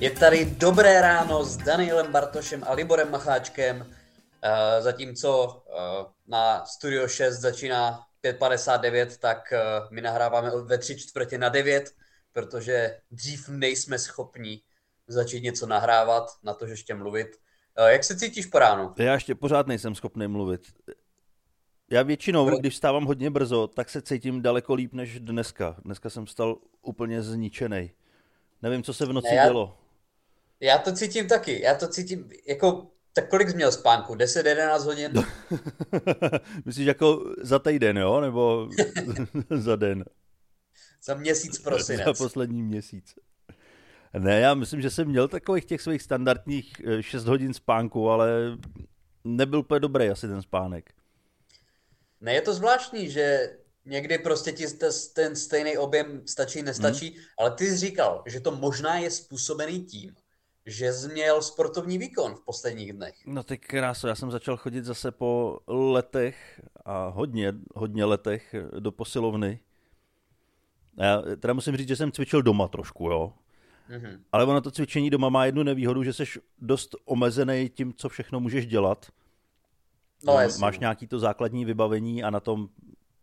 Je tady dobré ráno s Danielem Bartošem a Liborem Macháčkem, eh, zatímco eh, na Studio 6 začíná 5.59, tak eh, my nahráváme ve tři čtvrtě na 9, protože dřív nejsme schopni začít něco nahrávat, na to, že ještě mluvit. Jak se cítíš po ránu? Já ještě pořád nejsem schopný mluvit. Já většinou, když stávám hodně brzo, tak se cítím daleko líp než dneska. Dneska jsem stal úplně zničený. Nevím, co se v noci ne, já, dělo. Já to cítím taky. Já to cítím, jako, tak kolik jsi měl spánku? 10-11 hodin? Myslíš jako za týden, jo? Nebo za den? za měsíc prosinec. za poslední měsíc. Ne, já myslím, že jsem měl takových těch svých standardních 6 eh, hodin spánku, ale nebyl úplně dobrý asi ten spánek. Ne, je to zvláštní, že někdy prostě ti ten stejný objem stačí, nestačí, hmm. ale ty jsi říkal, že to možná je způsobený tím, že jsi měl sportovní výkon v posledních dnech. No ty krásu, já jsem začal chodit zase po letech a hodně, hodně letech do posilovny. Já teda musím říct, že jsem cvičil doma trošku, jo. Mm-hmm. Ale ono to cvičení doma má jednu nevýhodu, že jsi dost omezený tím, co všechno můžeš dělat. No, no Máš nějaký to základní vybavení a na tom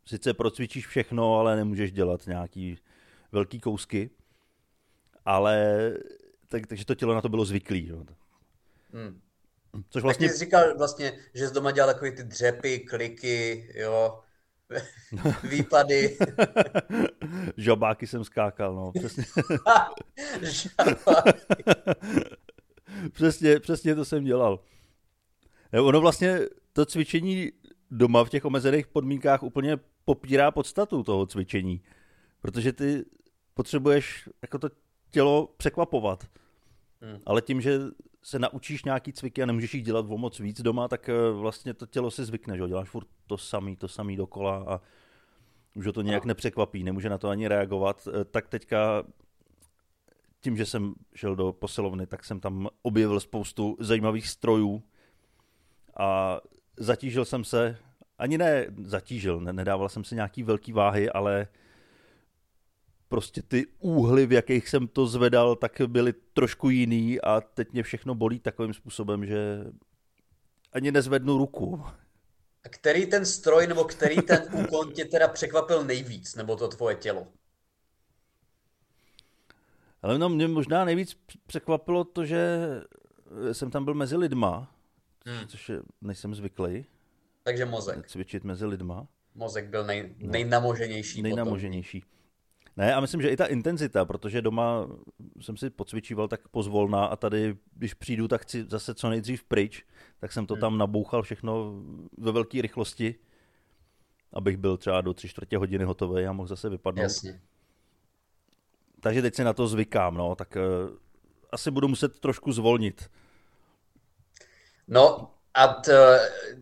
sice procvičíš všechno, ale nemůžeš dělat nějaký velký kousky. Ale tak, takže to tělo na to bylo zvyklý. Jo. Hmm. Což vlastně... Tak jsi říkal vlastně, že z doma dělal takové ty dřepy, kliky, jo, výpady. Žabáky jsem skákal, no, přesně. přesně, přesně to jsem dělal. Ono vlastně, to cvičení doma v těch omezených podmínkách úplně popírá podstatu toho cvičení. Protože ty potřebuješ jako to tělo překvapovat. Hmm. Ale tím, že se naučíš nějaký cviky a nemůžeš jich dělat o moc víc doma, tak eh, vlastně to tělo si zvykne, že děláš furt to samý, to samý dokola a už ho to nějak nepřekvapí, nemůže na to ani reagovat. Eh, tak teďka tím, že jsem šel do posilovny, tak jsem tam objevil spoustu zajímavých strojů a zatížil jsem se, ani ne zatížil, ne, nedával jsem si nějaký velký váhy, ale prostě ty úhly, v jakých jsem to zvedal, tak byly trošku jiný a teď mě všechno bolí takovým způsobem, že ani nezvednu ruku. A který ten stroj nebo který ten úkon tě teda překvapil nejvíc, nebo to tvoje tělo? Ale no, mě možná nejvíc překvapilo to, že jsem tam byl mezi lidma, hmm. což je, nejsem zvyklý. Takže mozek. Cvičit mezi lidma. Mozek byl nej, nejnamoženější. Nejnamoženější. Potom. Ne, a myslím, že i ta intenzita, protože doma jsem si pocvičíval tak pozvolná a tady, když přijdu, tak chci zase co nejdřív pryč, tak jsem to hmm. tam nabouchal všechno ve velké rychlosti, abych byl třeba do tři čtvrtě hodiny hotový a mohl zase vypadnout. Jasně. Takže teď si na to zvykám, no, tak uh, asi budu muset trošku zvolnit. No, a t,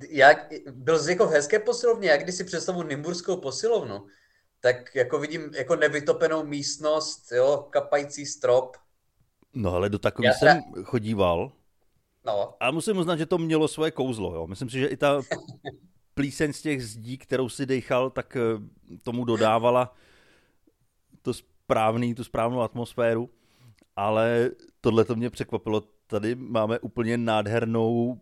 jak, byl jsi jako v hezké posilovně, jak když si představu Nymburskou posilovnu, tak jako vidím jako nevytopenou místnost, jo, kapající strop. No ale do takový Já jsem chodíval. No. A musím uznat, že to mělo svoje kouzlo, jo. Myslím si, že i ta plíseň z těch zdí, kterou si dechal, tak eh, tomu dodávala to správný, tu správnou atmosféru. Ale tohle to mě překvapilo. Tady máme úplně nádhernou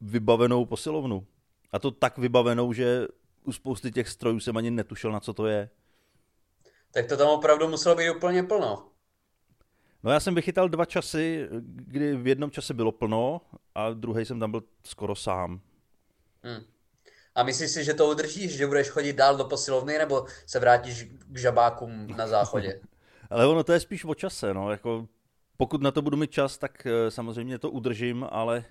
vybavenou posilovnu. A to tak vybavenou, že u spousty těch strojů jsem ani netušil, na co to je. Tak to tam opravdu muselo být úplně plno. No já jsem vychytal dva časy, kdy v jednom čase bylo plno a druhý jsem tam byl skoro sám. Hmm. A myslíš si, že to udržíš, že budeš chodit dál do posilovny, nebo se vrátíš k žabákům na záchodě? Ale ono to je spíš o čase, no, jako pokud na to budu mít čas, tak eh, samozřejmě to udržím, ale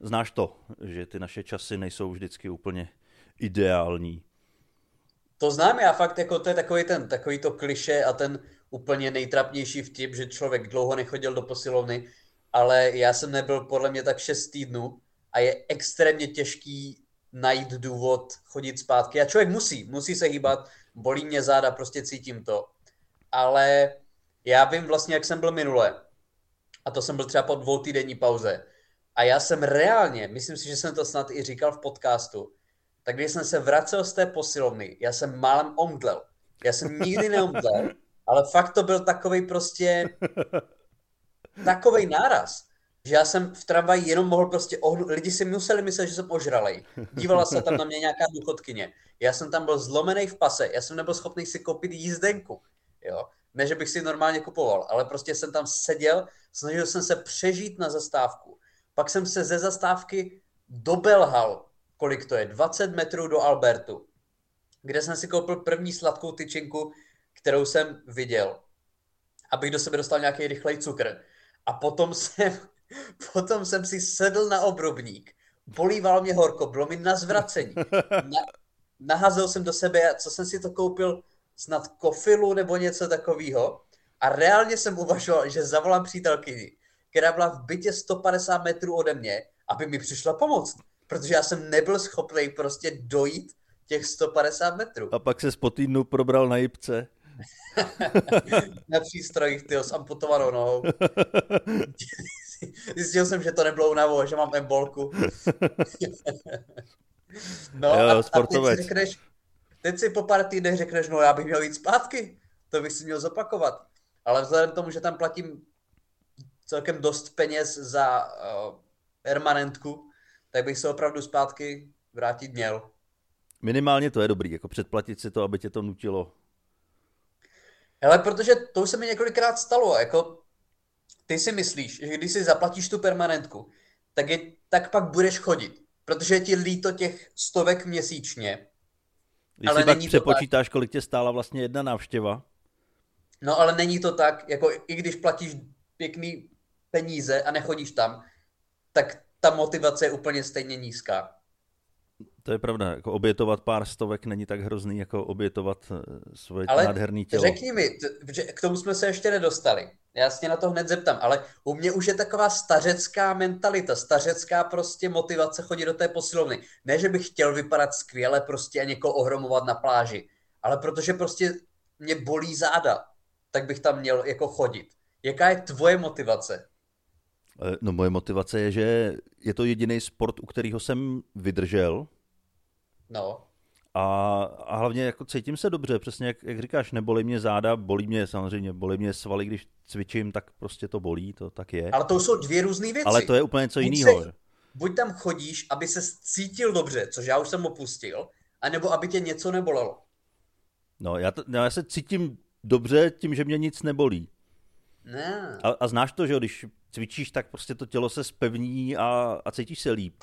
znáš to, že ty naše časy nejsou vždycky úplně ideální. To znám já fakt, jako to je takový, ten, takový to kliše a ten úplně nejtrapnější vtip, že člověk dlouho nechodil do posilovny, ale já jsem nebyl podle mě tak 6 týdnů a je extrémně těžký najít důvod chodit zpátky. A člověk musí, musí se hýbat, bolí mě záda, prostě cítím to. Ale já vím vlastně, jak jsem byl minule. A to jsem byl třeba po dvou týdenní pauze. A já jsem reálně, myslím si, že jsem to snad i říkal v podcastu, tak když jsem se vracel z té posilovny, já jsem málem omdlel. Já jsem nikdy neomdlel, ale fakt to byl takový prostě takový náraz, že já jsem v tramvaji jenom mohl prostě ohnout, lidi si museli myslet, že jsem ožralej. Dívala se tam na mě nějaká důchodkyně. Já jsem tam byl zlomený v pase, já jsem nebyl schopný si koupit jízdenku. Jo? Ne, že bych si normálně kupoval, ale prostě jsem tam seděl, snažil jsem se přežít na zastávku. Pak jsem se ze zastávky dobelhal, kolik to je, 20 metrů do Albertu, kde jsem si koupil první sladkou tyčinku, kterou jsem viděl, abych do sebe dostal nějaký rychlej cukr. A potom jsem, potom jsem si sedl na obrubník, políval mě horko, bylo mi na zvracení. Na, nahazel jsem do sebe, co jsem si to koupil, snad kofilu nebo něco takového. A reálně jsem uvažoval, že zavolám přítelkyni, která byla v bytě 150 metrů ode mě, aby mi přišla pomoct. Protože já jsem nebyl schopný prostě dojít těch 150 metrů. A pak se po týdnu probral na jipce. na přístrojích, tyjo, s amputovanou nohou. Zjistil jsem, že to nebylo únavou, že mám embolku. no jo, a, a teď si řekneš, teď si po pár týdnech řekneš, no já bych měl jít zpátky, to bych si měl zopakovat. Ale vzhledem k tomu, že tam platím celkem dost peněz za uh, permanentku, tak bych se opravdu zpátky vrátit měl. Minimálně to je dobrý, jako předplatit si to, aby tě to nutilo. Ale protože to už se mi několikrát stalo, jako ty si myslíš, že když si zaplatíš tu permanentku, tak, je, tak pak budeš chodit, protože je ti líto těch stovek měsíčně. Když ale si pak přepočítáš, tak... kolik tě stála vlastně jedna návštěva. No ale není to tak, jako i když platíš pěkný peníze a nechodíš tam, tak ta motivace je úplně stejně nízká. To je pravda, jako obětovat pár stovek není tak hrozný, jako obětovat eh, svoje ale nádherné tělo. řekni mi, že k tomu jsme se ještě nedostali. Já se na to hned zeptám, ale u mě už je taková stařecká mentalita, stařecká prostě motivace chodit do té posilovny. Ne, že bych chtěl vypadat skvěle prostě a někoho ohromovat na pláži, ale protože prostě mě bolí záda, tak bych tam měl jako chodit. Jaká je tvoje motivace? Eh, no moje motivace je, že je to jediný sport, u kterého jsem vydržel. No. A, a hlavně jako cítím se dobře, přesně jak, jak říkáš, nebolí mě záda, bolí mě samozřejmě, bolí mě svaly, když cvičím, tak prostě to bolí, to tak je. Ale to jsou dvě různé věci. Ale to je úplně něco jiného. Buď tam chodíš, aby se cítil dobře, což já už jsem opustil, anebo aby tě něco nebolelo. No, já, to, já se cítím dobře tím, že mě nic nebolí. Ne. A, a znáš to, že když cvičíš, tak prostě to tělo se spevní a, a cítíš se líp.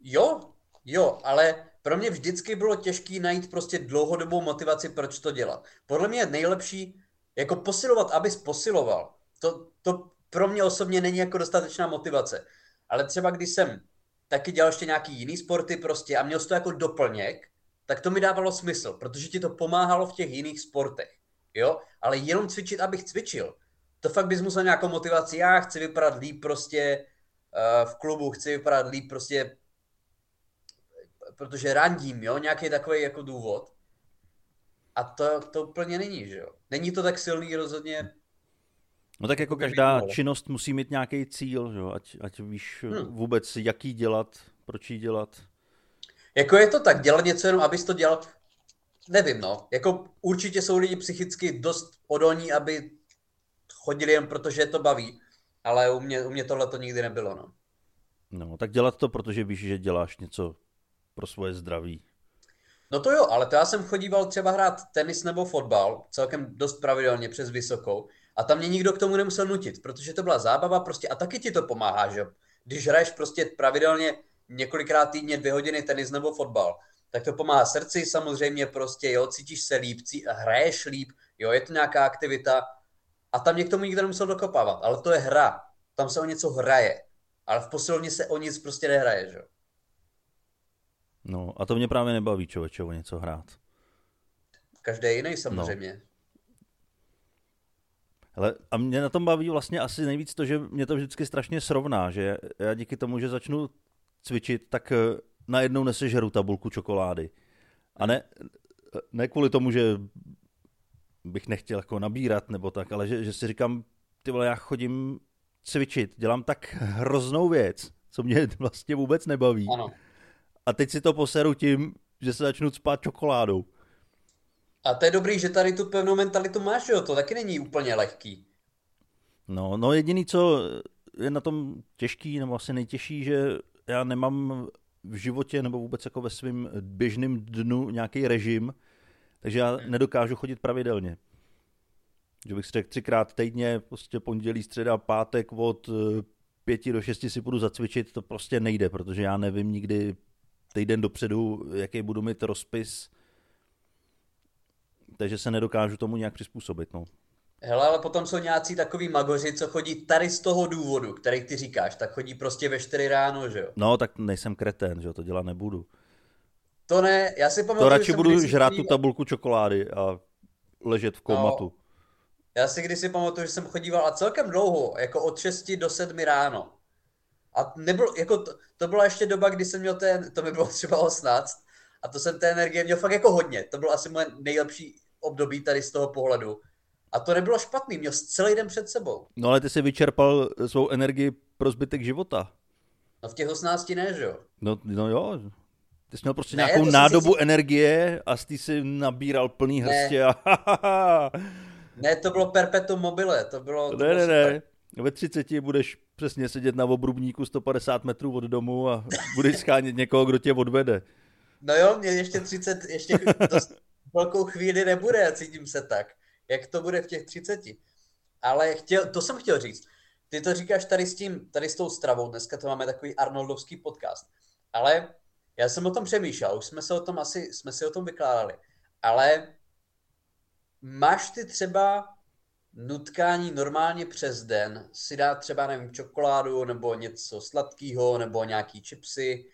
Jo, jo, ale pro mě vždycky bylo těžké najít prostě dlouhodobou motivaci, proč to dělat. Podle mě je nejlepší jako posilovat, abys posiloval. To, to pro mě osobně není jako dostatečná motivace. Ale třeba když jsem taky dělal ještě nějaký jiný sporty prostě a měl to jako doplněk, tak to mi dávalo smysl, protože ti to pomáhalo v těch jiných sportech. Jo? Ale jenom cvičit, abych cvičil, to fakt bys musel nějakou motivaci. Já chci vypadat líp prostě uh, v klubu, chci vypadat líp prostě protože randím, jo, nějaký takový jako důvod. A to, to úplně není, že jo. Není to tak silný rozhodně. No tak jako každá činnost musí mít nějaký cíl, že jo, ať, ať víš hmm. vůbec, jaký dělat, proč jí dělat. Jako je to tak, dělat něco jenom, abys to dělal, nevím, no. Jako určitě jsou lidi psychicky dost odolní, aby chodili jen protože je to baví, ale u mě, u mě tohle to nikdy nebylo, no. No, tak dělat to, protože víš, že děláš něco pro svoje zdraví. No to jo, ale to já jsem chodíval třeba hrát tenis nebo fotbal, celkem dost pravidelně přes vysokou, a tam mě nikdo k tomu nemusel nutit, protože to byla zábava prostě a taky ti to pomáhá, že Když hraješ prostě pravidelně několikrát týdně dvě hodiny tenis nebo fotbal, tak to pomáhá srdci samozřejmě prostě, jo, cítíš se líp, cí, hraješ líp, jo, je to nějaká aktivita a tam mě k tomu nikdo nemusel dokopávat, ale to je hra, tam se o něco hraje, ale v posilovně se o nic prostě nehraje, že jo. No a to mě právě nebaví člověče o něco hrát. Každý jiný samozřejmě. No. Ale a mě na tom baví vlastně asi nejvíc to, že mě to vždycky strašně srovná, že já díky tomu, že začnu cvičit, tak eh, najednou nesežeru tabulku čokolády. A ne, ne kvůli tomu, že bych nechtěl jako nabírat nebo tak, ale že, že si říkám, ty vole, já chodím cvičit, dělám tak hroznou věc, co mě vlastně vůbec nebaví. Ano a teď si to poseru tím, že se začnu spát čokoládou. A to je dobrý, že tady tu pevnou mentalitu máš, jo? To taky není úplně lehký. No, no jediný, co je na tom těžký, nebo asi nejtěžší, že já nemám v životě nebo vůbec jako ve svém běžném dnu nějaký režim, takže já Hmm. nedokážu chodit pravidelně. Že bych si řekl třikrát týdně, prostě pondělí, středa, pátek od eh, pěti do šesti si půjdu zacvičit, to prostě nejde, protože já nevím nikdy týden dopředu, jaký budu mít rozpis, takže se nedokážu tomu nějak přizpůsobit. No. Hele, ale potom jsou nějací takový magoři, co chodí tady z toho důvodu, který ty říkáš, tak chodí prostě ve 4 ráno, že jo? no, tak nejsem kretén, že jo, to dělat nebudu. To ne, já si pamatuju, To radši budu kdysi žrát tu tabulku čokolády a ležet v komatu. Já si kdysi pamatuju, že jsem chodíval a celkem dlouho, jako od 6 do 7 ráno. A nebylo, jako to, to byla ještě doba, kdy jsem měl ten, to mi bylo třeba 18, a to jsem té energie měl fakt jako hodně. To bylo asi moje nejlepší období tady z toho pohledu. A to nebylo špatný, měl jsi celý den před sebou. No ale ty jsi vyčerpal svou energii pro zbytek života. No v těch 18 ne, že jo? No, no jo, ty jsi měl prostě Ne, nějakou to nádobu si- energie a té si nabíral plný hrstě a Ne, to bylo perpetuum mobile, to bylo... To ne, bylo ne, super. ne. Ve 30 budeš přesně sedět na obrubníku 150 metrů od domu a budeš schánět někoho, kdo tě odvede. No jo, mě ještě 30, ještě dost velkou chvíli nebude, cítím se tak. Jak to bude v těch 30? Ale chtěl, to jsem chtěl říct. Ty to říkáš tady s tím, tady s tou stravou, dneska to máme takový Arnoldovský podcast. Ale já jsem o tom přemýšlel, už jsme se o tom asi, jsme si o tom vykládali. Ale máš ty třeba nutkání normálně přes den si dát třeba, nevím, čokoládu nebo něco sladkého nebo nějaký chipsy.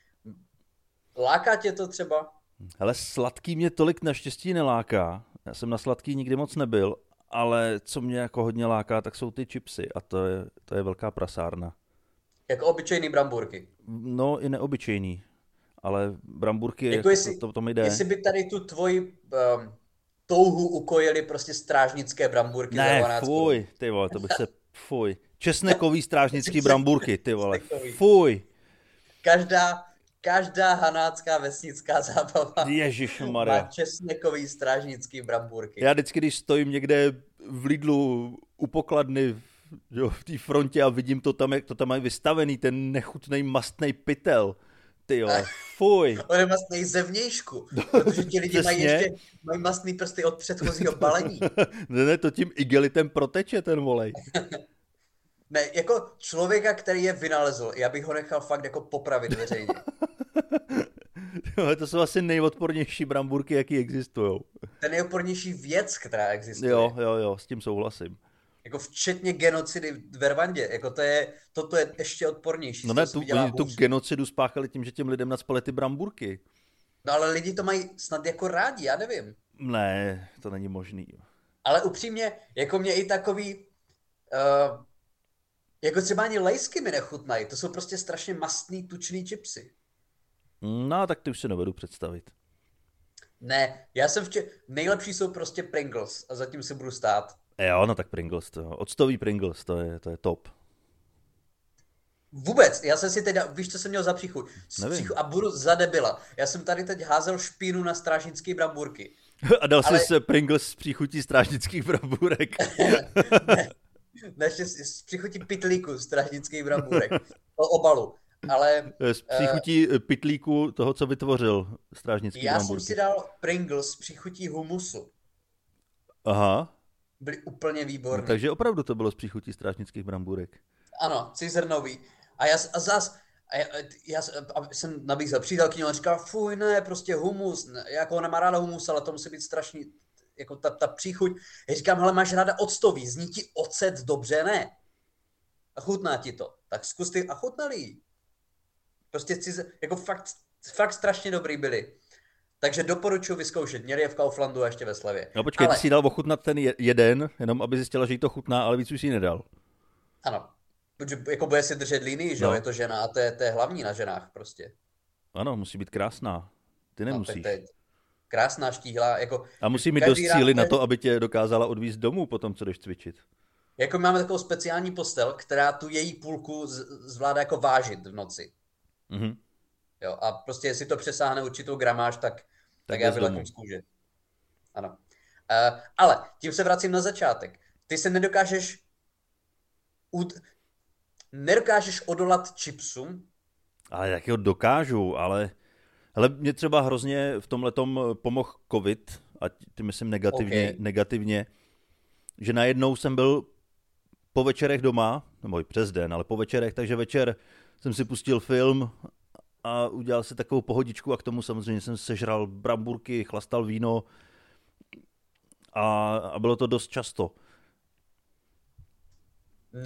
Láká tě to třeba? Ale sladký mě tolik naštěstí neláká. Já jsem na sladký nikdy moc nebyl, ale co mě jako hodně láká, tak jsou ty chipsy a to je, to je velká prasárna. Jako obyčejný bramburky. No i neobyčejný, ale bramburky, Jako jestli- to, to, to mi jde. Jestli by tady tu tvoji um, touhu ukojili prostě strážnické bramburky za Ne, 12 fuj, ty vole, to bych se, fuj. Česnekový strážnický bramburky, ty vole, fuj. Každá, každá hanácká vesnická zábava Ježíš má Maria. česnekový strážnický bramburky. Já vždycky, když stojím někde v Lidlu u pokladny jo, v té frontě a vidím to tam, jak to tam mají vystavený, ten nechutný mastný pytel. Ty jo, fuj. On je mastný zevnějšku, protože ti lidi mají ještě mají mastný prsty od předchozího balení. Ne, ne, to tím igelitem proteče ten volej. Ne, jako člověka, který je vynalezl, já bych ho nechal fakt jako popravit veřejně. To jsou asi nejodpornější bramburky, jaký existují. Ten nejopornější věc, která existuje. Jo, jo, jo, s tím souhlasím. Jako včetně genocidy v Rwandě. Jako to je, toto je ještě odpornější. No ne, tu, oni tu genocidu spáchali tím, že těm lidem naspali ty bramburky. No ale lidi to mají snad jako rádi, já nevím. Ne, to není možný. Ale upřímně, jako mě i takový, uh, jako třeba ani lejsky mi nechutnají. To jsou prostě strašně mastný, tučný čipsy. No, tak ty už si nevedu představit. Ne, já jsem vče... Nejlepší jsou prostě Pringles a zatím se budu stát. Jo, no tak Pringles, to, octový Pringles, to je, to je top. Vůbec, já jsem si teď, víš, co jsem měl za příchuť? Z příchu- a budu za debila. Já jsem tady teď házel špínu na strážnické bramburky. A dal Ale- jsi se Pringles s příchutí strážnických bramburek. Naště z příchutí pitlíku strážnických bramburek. O obalu. Ale S příchutí uh, pitlíku toho, co vytvořil strážnický já jsem bramburky. si dal Pringles s příchutí humusu. Aha, Byly úplně no, výborné. takže opravdu to bylo s příchutí strážnických bramburek. Ano, cizrnový. A já, a zas, a já, já, a jsem nabízel přítelkyni, a říkal, fuj, ne, prostě humus, ne, jako nemá ráda humus, ale to musí být strašný, jako ta, ta příchuť. Já říkám, hele, máš ráda octový, zní ti ocet dobře, ne? A chutná ti to. Tak zkus ty, a chutnali jí. Prostě cizr, jako fakt, fakt strašně dobrý byli. Takže doporučuji vyzkoušet. Měli je v Kauflandu a ještě ve Slavě. No počkej, ale, ty si dal ochutnat ten je- jeden, jenom aby zjistila, že jí to chutná, ale víc už si nedal. Ano. Protože jako bude si držet linii, že jo, No. je to žena a to je, to je hlavní na ženách prostě. Ano, musí být krásná. Ty No, nemusíš. je krásná štíhlá, jako, A musí mít dost síly na to, aby tě dokázala odvízt domů potom, co jdeš cvičit. jako máme takovou speciální postel, která tu její půlku zvládá jako vážit v noci. Mhm. Jo, a prostě jestli to přesáhne určitou gramáž, tak, tak, tak já domů. z kůže. Ano. Uh, ale tím se vracím na začátek. Ty se nedokážeš ud... nedokážeš odolat chipsům? Ale jak ho dokážu, ale... Ale mě třeba hrozně v tomhle pomohl covid, a ty myslím negativně, okay. negativně, že najednou jsem byl po večerech doma, nebo i přes den, ale po večerech, takže večer jsem si pustil film a udělal si takovou pohodičku a k tomu samozřejmě jsem sežral bramburky, chlastal víno a, a bylo to dost často.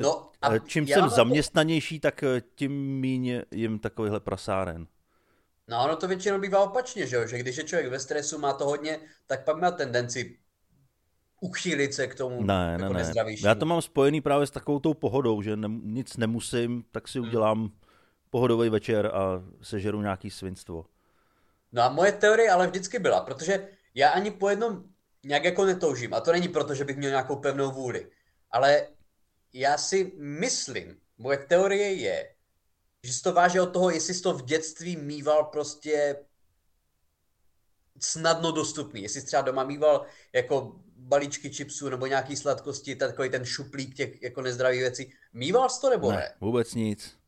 No, a Čím jsem zaměstnanější, tak eh, tím míň jim takovýhle prasáren. No, ono to většinou bývá opačně, že jo? že když je člověk ve stresu, má to hodně, tak pak má tendenci uchýlit se k tomu ne, jako ne, ne. Já to mám spojený právě s takovou tou pohodou, že ne, nic nemusím, tak si hmm. udělám hmm. pohodový večer a sežeru nějaký svinstvo. No a moje teorie ale vždycky byla, protože já ani po jednom nějak jako netoužím. A to není proto, že bych měl nějakou pevnou vůli. Ale já si myslím, moje teorie je, že se to váže od toho, jestli jsi to v dětství mýval prostě snadno dostupný. Jestli jsi třeba doma mýval jako balíčky chipsů nebo nějaký sladkosti, takový ten šuplík těch jako nezdravých věcí. Mýval jsi to nebo ne? ne? vůbec nic.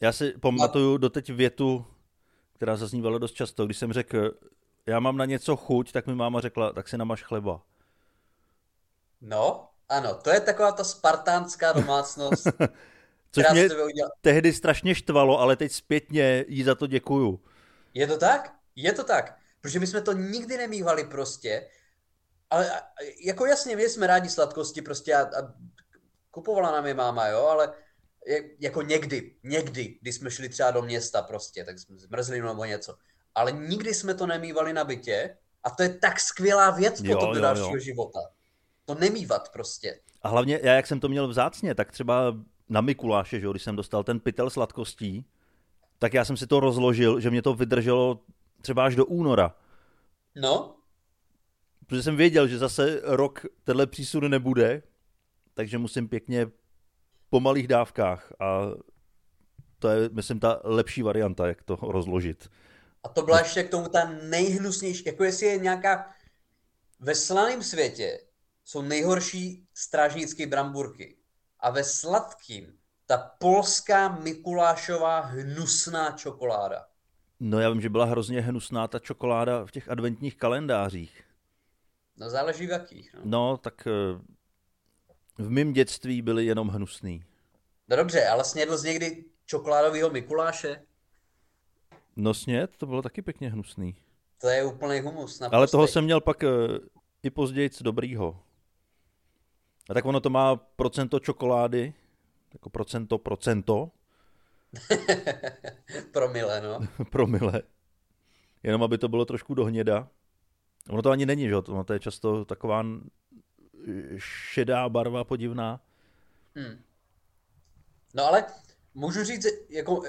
Já si pamatuju doteď větu, která zaznívala dost často, když jsem řekl, já mám na něco chuť, tak mi máma řekla, tak si namaž chleba. No, ano, to je taková ta spartánská domácnost. Což mě tehdy strašně štvalo, ale teď zpětně jí za to děkuju. Je to tak? Je to tak. Protože my jsme to nikdy nemývali prostě. Ale jako jasně, my jsme rádi sladkosti prostě a, a kupovala nám je máma, jo, ale jako někdy, někdy, když jsme šli třeba do města prostě, tak jsme zmrzli nebo něco. Ale nikdy jsme to nemývali na bytě a to je tak skvělá věc jo, potom do dalšího jo. života. To nemývat prostě. A hlavně já, jak jsem to měl vzácně, tak třeba na Mikuláše, že když jsem dostal ten pytel sladkostí, tak já jsem si to rozložil, že mě to vydrželo třeba až do února. No. Protože jsem věděl, že zase rok tenhle přísun nebude, takže musím pěkně po malých dávkách a to je, myslím, ta lepší varianta, jak to rozložit. A to byla ještě k tomu ta nejhnusnější, jako jestli je nějaká ve slaném světě jsou nejhorší strážnické bramburky. A ve sladkým ta polská Mikulášová hnusná čokoláda. No já vím, že byla hrozně hnusná ta čokoláda v těch adventních kalendářích. No záleží v jakých. No, no tak eh, v mém dětství byly jenom hnusný. No dobře, ale snědl jsi někdy čokoládového Mikuláše? No sněd, to bylo taky pěkně hnusný. To je úplný humus. Ale toho jsem měl pak uh, i později dobrýho. A tak ono to má procento čokolády, jako procento, procento. Promile, no. Promile. Jenom aby to bylo trošku dohněda. Ono to ani není, že ono to je často taková šedá barva podivná. Hmm. No ale můžu říct, jako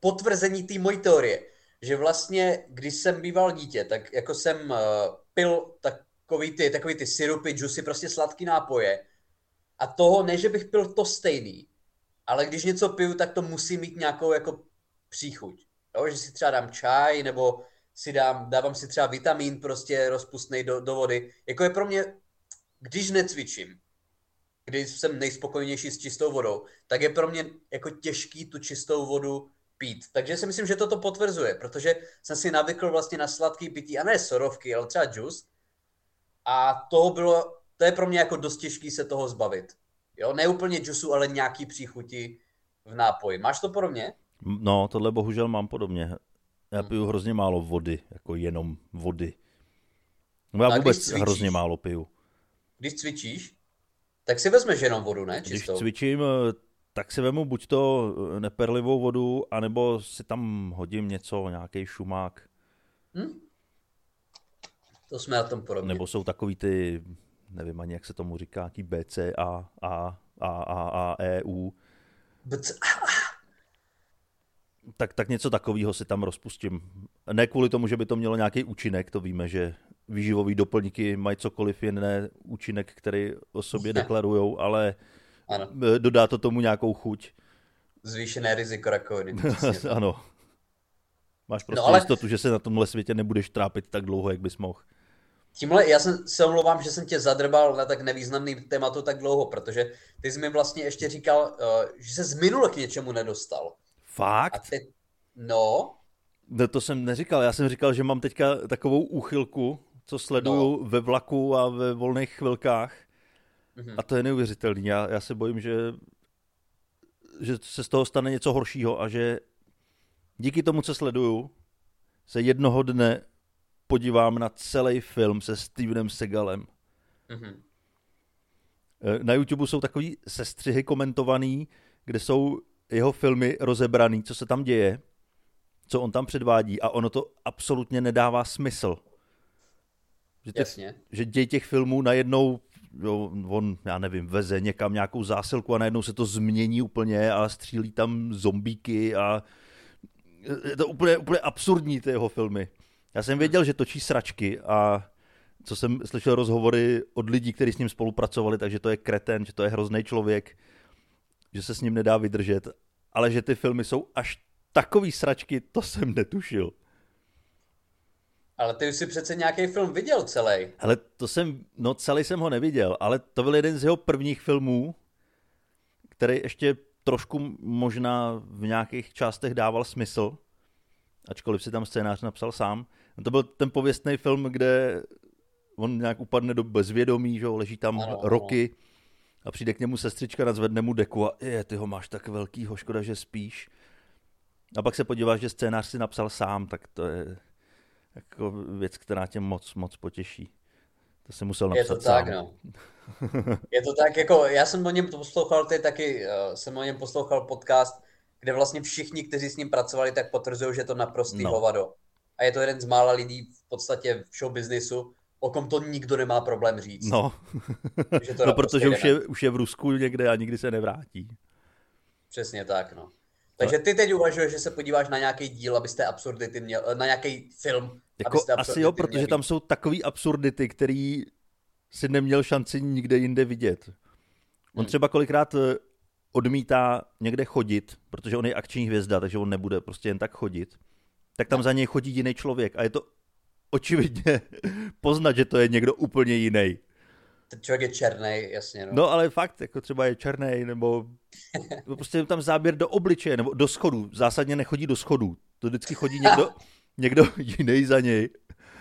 potvrzení té mojí teorie, že vlastně, když jsem býval dítě, tak jako jsem uh, pil takový ty, takový ty syrupy, džusy, prostě sladký nápoje. A toho, ne, že bych pil to stejný, ale když něco piju, tak to musí mít nějakou jako příchuť. Jo, že si třeba dám čaj, nebo si dám, dávám si třeba vitamin prostě rozpustný do, do vody. Jako je pro mě, když necvičím, když jsem nejspokojnější s čistou vodou, tak je pro mě jako těžký tu čistou vodu pít. Takže si myslím, že toto potvrzuje, protože jsem si navykl vlastně na sladký pití, a ne sorovky, ale třeba džus. A to bylo, to je pro mě jako dost těžký se toho zbavit. Jo, ne úplně džusu, ale nějaký příchuti v nápoji. Máš to podobně? No, tohle bohužel mám podobně. Já hmm. piju hrozně málo vody, jako jenom vody. No já vůbec cvičíš, hrozně málo piju. Když cvičíš, tak si vezmeš jenom vodu, ne? Čistou. Když cvičím, tak si vemu buď to eh, neperlivou vodu, anebo si tam hodím něco, nějaký šumák. Hm? To jsme na tom podobně. Nebo jsou takový ty, nevím ani jak se tomu říká, tí BC, A, A, A, A, A, E, U. tak, tak něco takového si tam rozpustím. Ne kvůli tomu, že by to mělo nějaký účinek, to víme, že výživové doplňky mají cokoliv jiné účinek, který o sobě deklarují, ale ano. Eh, dodá to tomu nějakou chuť. Zvýšené riziko rakoviny. ano. Máš no prostě no, ale... jistotu, že se na tomhle světě nebudeš trápit tak dlouho, jak bys mohl. Tímhle, já jsem, se omlouvám, že jsem tě zadrbal na tak nevýznamný tématu tak dlouho, protože ty jsi mi vlastně ještě říkal, uh, že se z minule k něčemu nedostal. Fakt? A no. No to jsem neříkal, já jsem říkal, že mám teďka takovou úchylku, co sleduju no. ve vlaku a ve volných chvilkách. Mm-hmm. A to je neuvěřitelný. Já, já se bojím, že, že se z toho stane něco horšího a že díky tomu, co sleduju, se jednoho dne podívám na celý film se Stevenem Segalem. Mm-hmm. Na YouTube jsou takový sestřihy komentovaný, kde jsou jeho filmy rozebraný, co se tam děje, co on tam předvádí a ono to absolutně nedává smysl. Že, těch, Jasně. že děj těch filmů najednou jo, on, já nevím, veze někam nějakou zásilku a najednou se to změní úplně a střílí tam zombíky a je to úplně, úplně absurdní ty jeho filmy. Já jsem věděl, že točí sračky a co jsem slyšel rozhovory od lidí, kteří s ním spolupracovali, takže to je kreten, že to je hrozný člověk, že se s ním nedá vydržet, ale že ty filmy jsou až takový sračky, to jsem netušil. Ale ty už si přece nějaký film viděl celý. Ale to jsem, no celý jsem ho neviděl, ale to byl jeden z jeho prvních filmů, který ještě trošku možná v nějakých částech dával smysl, ačkoliv si tam scénář napsal sám. To byl ten pověstný film, kde on nějak upadne do bezvědomí, že leží tam ano, roky a přijde k němu sestřička, nadzvedne mu deku a je, ty ho máš tak velkýho, škoda, že spíš. A pak se podíváš, že scénář si napsal sám, tak to je jako věc, která tě moc, moc potěší. To jsem musel napsat Je to sám. tak, no. Je to tak, jako já jsem o něm poslouchal, ty taky uh, jsem o něm poslouchal podcast, kde vlastně všichni, kteří s ním pracovali, tak potvrzují, že je to naprostý no. hovado. A je to jeden z mála lidí v podstatě v show businessu, o kom to nikdo nemá problém říct. No, že to no protože už je, už je v Rusku někde a nikdy se nevrátí. Přesně tak, no. Takže ty teď uvažuješ, že se podíváš na nějaký díl, abyste absurdity měl, na nějaký film, jako asi jo, protože měli. tam jsou takový absurdity, který si neměl šanci nikde jinde vidět. On hmm. třeba kolikrát eh, odmítá někde chodit, protože on je akční hvězda, takže on nebude prostě jen tak chodit. Tak tam no. za něj chodí jiný člověk a je to očividně poznat, že to je někdo úplně jiný. Ten člověk je černý, jasně. No. no ale fakt, jako třeba je černý, nebo, nebo prostě je tam záběr do obličeje, nebo do schodů. Zásadně nechodí do schodů. To vždycky chodí někdo, někdo jiný za něj.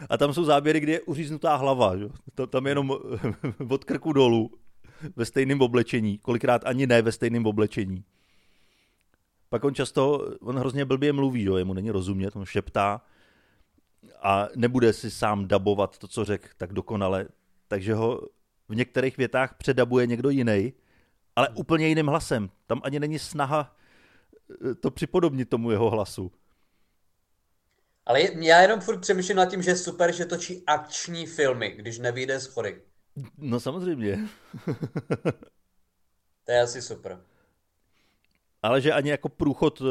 A tam jsou záběry, kde je uříznutá hlava. Že? To, tam je jenom od krku dolů ve stejném oblečení. Kolikrát ani ne ve stejném oblečení. Pak on často, on hrozně blbě mluví, jo? jemu není rozumět, on šeptá a nebude si sám dabovat to, co řekl tak dokonale, takže ho v některých větách předabuje někdo jiný, ale úplně jiným hlasem. Tam ani není snaha eh, to připodobnit tomu jeho hlasu. Ale já jenom furt přemýšlím nad tím, že je super, že točí akční filmy, když nevyjde z chory. No samozřejmě. to je asi super. Ale že ani jako průchod eh,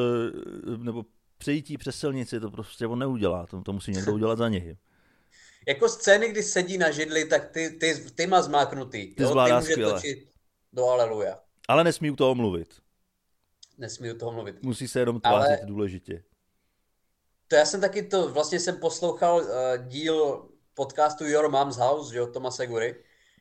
nebo přejítí přes silnici, to prostě on neudělá. To, to musí někdo udělat za něj. Jako scény, kdy sedí na židli, tak ty, ty, ty má zmáknutý. Ty zvládá ty může točit do aleluja. Ale nesmí u toho mluvit. Nesmí u toho mluvit. Musí se jenom tvářit Ale... důležitě. To já jsem taky to, vlastně jsem poslouchal uh, díl podcastu Your Mom's House, že od Toma Segury.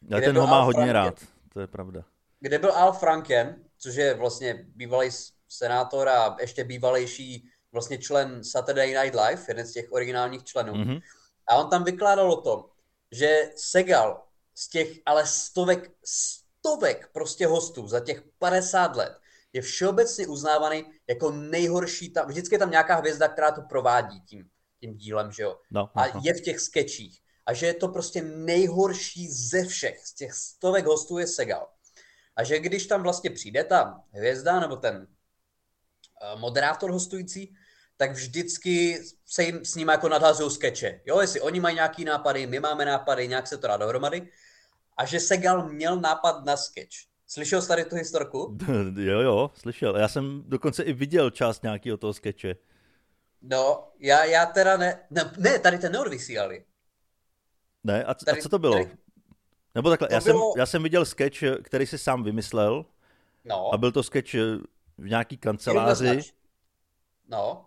Já ten ho má Al hodně Franken, rád, to je pravda. Kde byl Al Franken, což je vlastně bývalý senátor a ještě bývalejší vlastně člen Saturday Night Live, jeden z těch originálních členů. Mm-hmm. A on tam vykládal o tom, že Segal z těch ale stovek, stovek prostě hostů za těch 50 let je všeobecně uznávaný jako nejhorší, tam, vždycky je tam nějaká hvězda, která to provádí tím, tím dílem, že jo. No, a no. je v těch sketchích. A že je to prostě nejhorší ze všech, z těch stovek hostů je Segal. A že když tam vlastně přijde ta hvězda nebo ten uh, moderátor hostující, tak vždycky se jim s ním jako nadhazují skeče. Jo, jestli oni mají nějaký nápady, my máme nápady, nějak se to dá dohromady. A že Segal měl nápad na sketch. Slyšel jsi tady tu historku? jo, jo, slyšel. Já jsem dokonce i viděl část nějakého toho skeče. No, já, já teda ne, ne, ne tady ten neodvysílali. Ne, a, tady, a co to bylo? Tady, Nebo takhle, já, bylo... jsem, já jsem viděl sketch, který si sám vymyslel. No. A byl to sketch v nějaký kanceláři. No.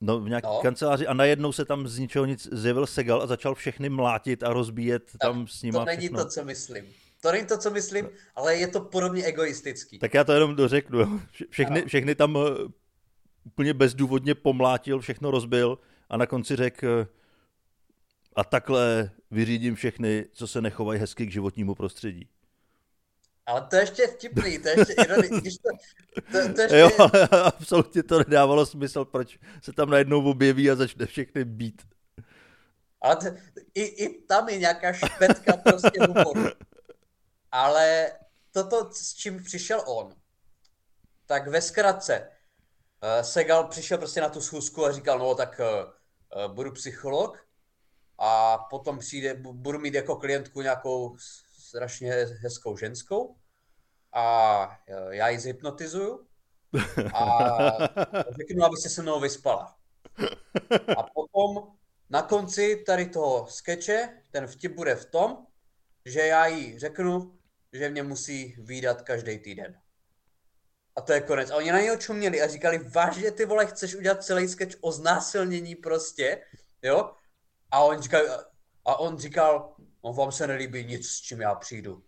No, v nějaké no. kanceláři a najednou se tam z ničeho nic zjevil Segal a začal všechny mlátit a rozbíjet tak, tam s nimi. To není všechno. to, co myslím. To není to, co myslím, ale je to podobně egoistický. Tak já to jenom dořeknu. Všechny, všechny tam eh, úplně bezdůvodně pomlátil, všechno rozbil a na konci řekl a takhle vyřídím všechny, co se nechovají hezky k životnímu prostředí. Ale to je ještě vtipný, to je ještě když to, to, to ještě... Jo, absolutně to nedávalo smysl, proč se tam najednou objeví a začne všechny být. Ale to, i, i tam je nějaká špetka prostě humoru. Ale toto, s čím přišel on, tak ve zkratce, uh, Segal přišel prostě na tu schůzku a říkal, no tak uh, budu psycholog a potom přijde, budu mít jako klientku nějakou strašně hezkou ženskou a já ji zhypnotizuju a řeknu, aby se se mnou vyspala. A potom na konci tady toho skeče ten vtip bude v tom, že já jí řeknu, že mě musí výdat každý týden. A to je konec. A oni na něho čuměli a říkali, vážně ty vole, chceš udělat celý sketch o znásilnění prostě, jo? A on říkal, a on říkal, no vám se nelíbí nic, s čím já přijdu.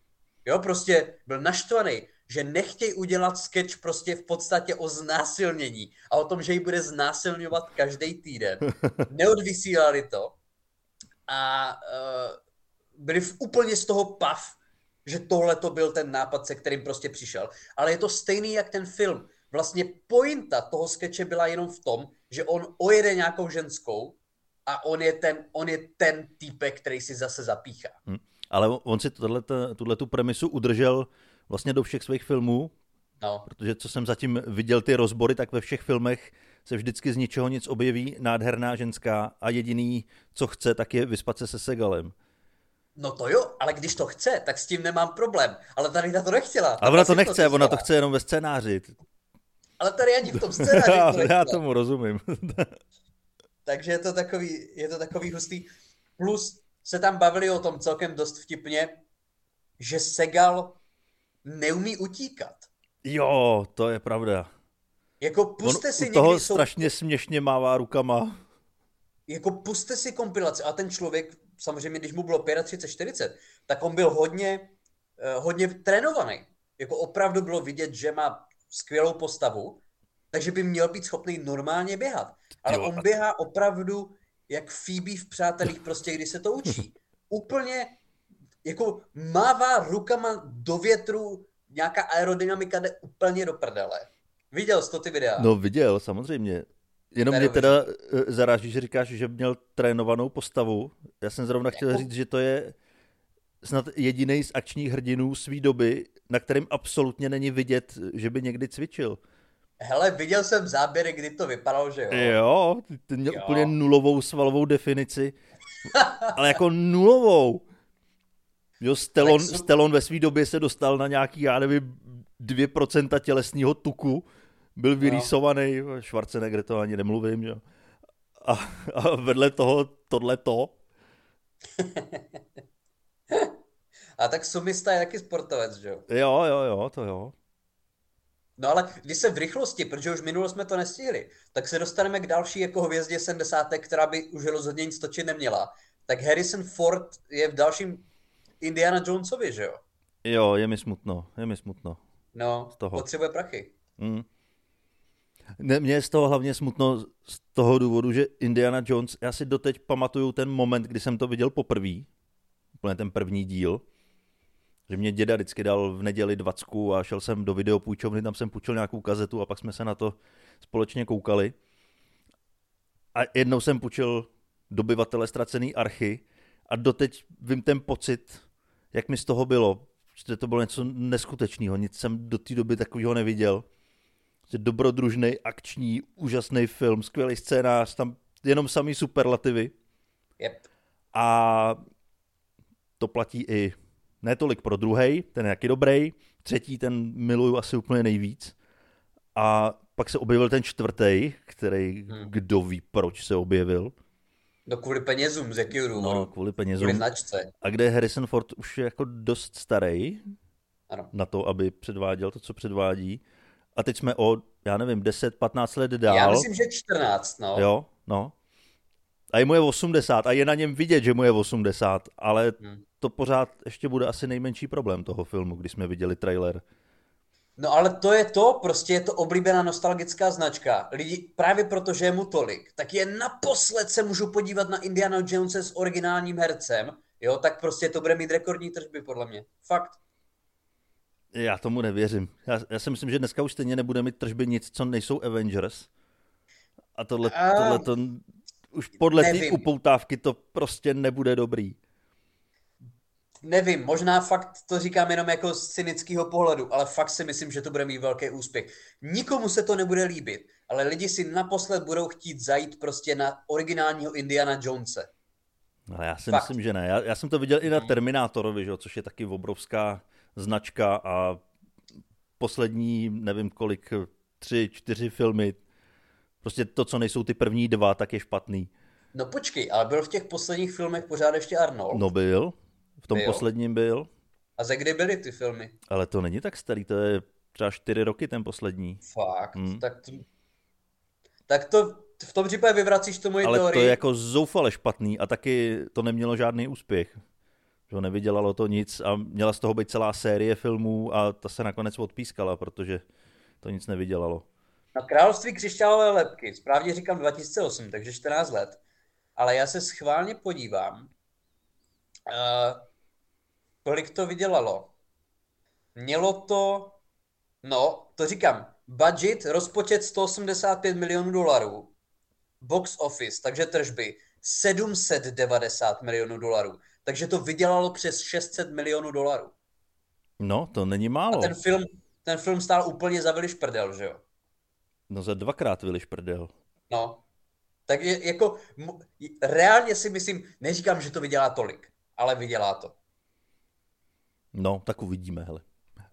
Jo, prostě byl naštvaný, že nechtějí udělat sketch prostě v podstatě o znásilnění a o tom, že ji bude znásilňovat každý týden. Neodvysílali to a uh, byli v, úplně z toho pav, že tohle to byl ten nápad, se kterým prostě přišel. Ale je to stejný jak ten film. Vlastně pointa toho skeče byla jenom v tom, že on ojede nějakou ženskou a on je ten, on je ten týpek, který si zase zapíchá. Hmm. Ale on si tuhle tu premisu udržel vlastně do všech svých filmů, no. protože co jsem zatím viděl ty rozbory, tak ve všech filmech se vždycky z ničeho nic objeví nádherná ženská a jediný, co chce, tak je vyspat se se Segalem. No to jo, ale když to chce, tak s tím nemám problém. Ale tady na to nechtěla. Ale ona to nechce, to ona to chce jenom ve scénáři. Ale tady ani v tom scénáři to Já tomu rozumím. Takže je to takový, je to takový hustý. Plus se tam bavili o tom celkem dost vtipně, že Segal neumí utíkat. Jo, to je pravda. Jako puste On, si u toho strašně směšně mává rukama. Jako puste si kompilaci a ten člověk, samozřejmě když mu bylo 35, 40, tak on byl hodně, uh, hodně trénovaný. Jako opravdu bylo vidět, že má skvělou postavu, takže by měl být schopný normálně běhat. Ale jo. on běhá opravdu jak Phoebe v Přátelích, prostě když se to učí. Úplně jako mává rukama do větru, nějaká aerodynamika jde úplně do prdele. Viděl jsi to ty videa? No viděl, samozřejmě. Jenom mě teda eh, zaráží, že říkáš, že měl trénovanou postavu. Já jsem zrovna chtěl jako... říct, že to je snad jediný z akčních hrdinů své doby, na kterém absolutně není vidět, že by někdy cvičil. Hele, viděl jsem záběry, kdy to vypadalo, že jo. Jo, ty měl jo. úplně nulovou svalovou definici. ale jako nulovou. Jo, Stelon, jsou... Stelon ve své době se dostal na nějaký, já nevím, 2% tělesního tuku. Byl vyrýsovaný, no. Schwarzenegger to ani nemluvím, jo. A, a vedle toho tohleto. a tak sumista je taky sportovec, že jo? Jo, jo, jo, to jo. No ale když se v rychlosti, protože už minulo jsme to nestihli, tak se dostaneme k další jako hvězdě 70. která by už rozhodně nic točit neměla. Tak Harrison Ford je v dalším Indiana Jonesovi, že jo? Jo, je mi smutno, je mi smutno. No, z toho. potřebuje prachy. Mm. Ne, mě je z toho hlavně smutno z toho důvodu, že Indiana Jones, já si doteď pamatuju ten moment, kdy jsem to viděl poprvé, úplně ten první díl, že mě děda vždycky dal v neděli dvacku a šel jsem do videopůjčovny, tam jsem půjčil nějakou kazetu a pak jsme se na to společně koukali. A jednou jsem půjčil dobyvatele ztracený archy a doteď vím ten pocit, jak mi z toho bylo. Že to bylo něco neskutečného, nic jsem do té doby takového neviděl. Že dobrodružný, akční, úžasný film, skvělý scénář, tam jenom samý superlativy. Yep. A to platí i ne tolik pro druhý, ten je jaký dobrý, třetí ten miluju asi úplně nejvíc. A pak se objevil ten čtvrtý, který hmm. kdo ví, proč se objevil. No kvůli penězům, z jakého důvodu? No, kvůli penězům. Kvůli značce. A kde Harrison Ford už je jako dost starý ano. na to, aby předváděl to, co předvádí. A teď jsme o já nevím, 10-15 let dál. Já myslím, že 14, no. Jo, no. A je mu je 80 a je na něm vidět, že mu je 80, ale hmm. To pořád ještě bude asi nejmenší problém toho filmu, když jsme viděli trailer. No ale to je to, prostě je to oblíbená nostalgická značka. Lidi, právě protože je mu tolik, tak je naposled se můžu podívat na Indiana Jones s originálním hercem, jo, tak prostě to bude mít rekordní tržby, podle mě. Fakt. Já tomu nevěřím. Já, já si myslím, že dneska už stejně nebude mít tržby nic, co nejsou Avengers. A tohle, a... tohle to, už podle té upoutávky to prostě nebude dobrý nevím, možná fakt to říkám jenom jako z cynického pohledu, ale fakt si myslím, že to bude mít velký úspěch. Nikomu se to nebude líbit, ale lidi si naposled budou chtít zajít prostě na originálního Indiana Jonese. No já si fakt. myslím, že ne. Já, já jsem to viděl i na hmm. Terminátorovi, že, což je taky obrovská značka a poslední, nevím kolik, tři, čtyři filmy, prostě to, co nejsou ty první dva, tak je špatný. No počkej, ale byl v těch posledních filmech pořád ještě Arnold. No byl, v tom byl. posledním byl. A ze kdy byly ty filmy? Ale to není tak starý, to je třeba čtyři roky ten poslední. Fakt? Hmm. Tak, to, tak to v tom případě vyvracíš to moji Ale teorii. to je jako zoufale špatný a taky to nemělo žádný úspěch. Že nevydělalo to nic a měla z toho být celá série filmů a ta se nakonec odpískala, protože to nic nevydělalo. Na Království křišťálové lepky, správně říkám 2008, takže 14 let. Ale já se schválně podívám, uh, kolik to vydělalo. Mělo to, no, to říkám, budget, rozpočet 185 milionů dolarů, box office, takže tržby 790 milionů dolarů. Takže to vydělalo přes 600 milionů dolarů. No, to není málo. A ten film, ten film stál úplně za Viliš prdel, že jo? No za dvakrát Viliš prdel. No. Tak je, jako, reálně si myslím, neříkám, že to vydělá tolik, ale vydělá to. No, tak uvidíme, hele.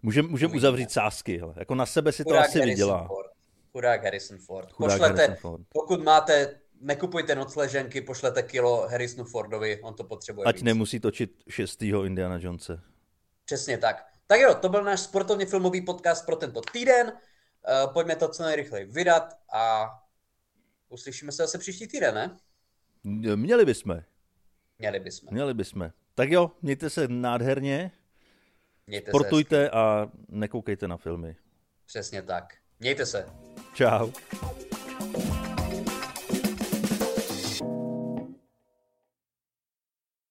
Můžeme můžem uzavřít sásky, hele. Jako na sebe si Chudák to asi Harrison vydělá. Ford. Chudák Harrison Ford. Chudák pošlete, Harrison Ford. pokud máte, nekupujte nocleženky, pošlete kilo Harrisonu Fordovi, on to potřebuje Ať víc. nemusí točit šestýho Indiana Jonese. Přesně tak. Tak jo, to byl náš sportovně filmový podcast pro tento týden. Uh, pojďme to co nejrychleji vydat a uslyšíme se zase příští týden, ne? Měli bychom. Měli bychom. Měli bychom. Tak jo, mějte se nádherně. Mějte Sportujte se a nekoukejte na filmy. Přesně tak. Mějte se. Čau.